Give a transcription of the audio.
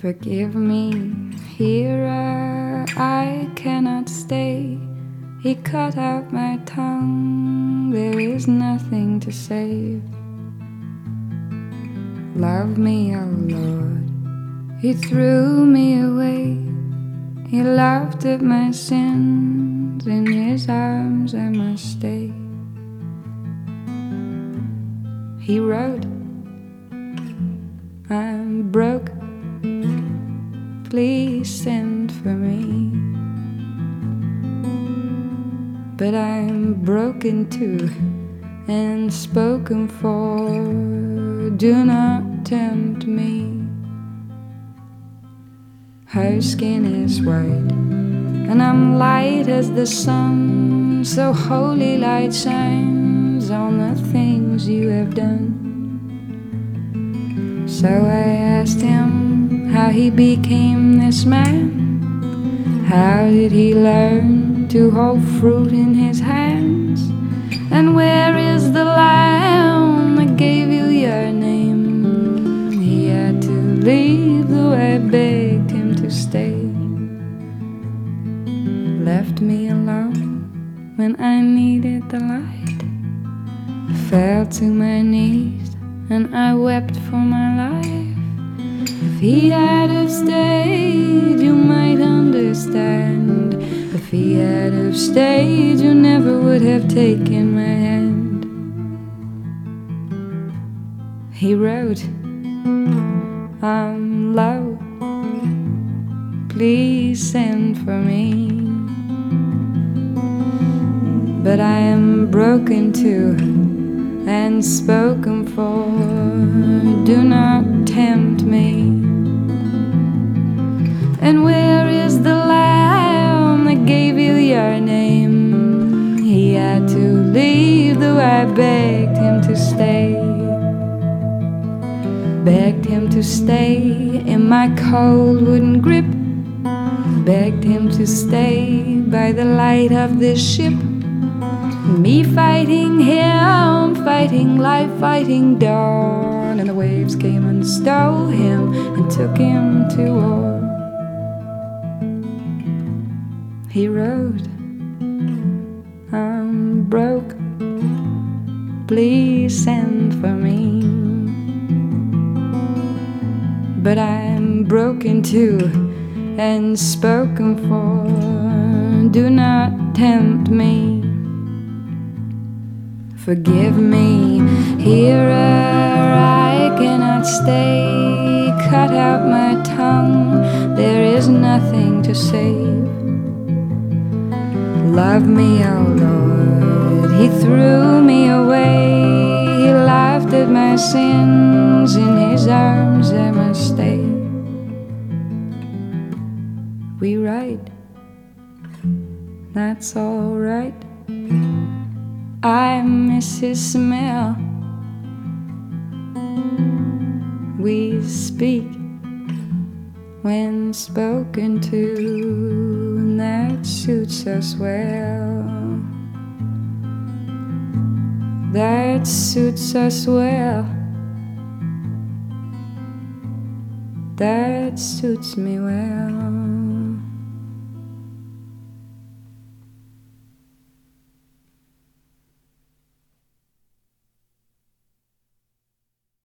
Forgive me, Hari, I cannot stay. He cut out my tongue, there is nothing to save. Love me, O oh Lord. He threw me away. He laughed at my sins. In his arms I must stay. He wrote, I'm broke. Please send for me. But I'm broken too and spoken for. Do not tempt me. Her skin is white, and I'm light as the sun. So holy light shines on the things you have done. So I asked him how he became this man. How did he learn to hold fruit in his hands? And where is the lamb that gave you your name? He had to leave, though I begged him to stay. Left me alone when I needed the light. Fell to my knees and I wept for my life. If he had have stayed, you might understand. If he had have stayed, you never would have taken my hand. He wrote, I'm low, please send for me. But I am broken too and spoken for. Do not tempt me. And where is the lamb that gave you your name? He had to leave, though I begged him to stay. Begged him to stay in my cold wooden grip. Begged him to stay by the light of this ship. Me fighting him, fighting life, fighting dawn. And the waves came and stole him and took him to war. He wrote, I'm um, broke, please send for me. But I'm broken too and spoken for. Do not tempt me. Forgive me, Hari, I cannot stay. Cut out my tongue, there is nothing to save. Love me, oh Lord, He threw me away. He laughed at my sins, in His arms I must stay. We write, that's alright. I miss his smell. We speak when spoken to, that suits us well. That suits us well. That suits me well.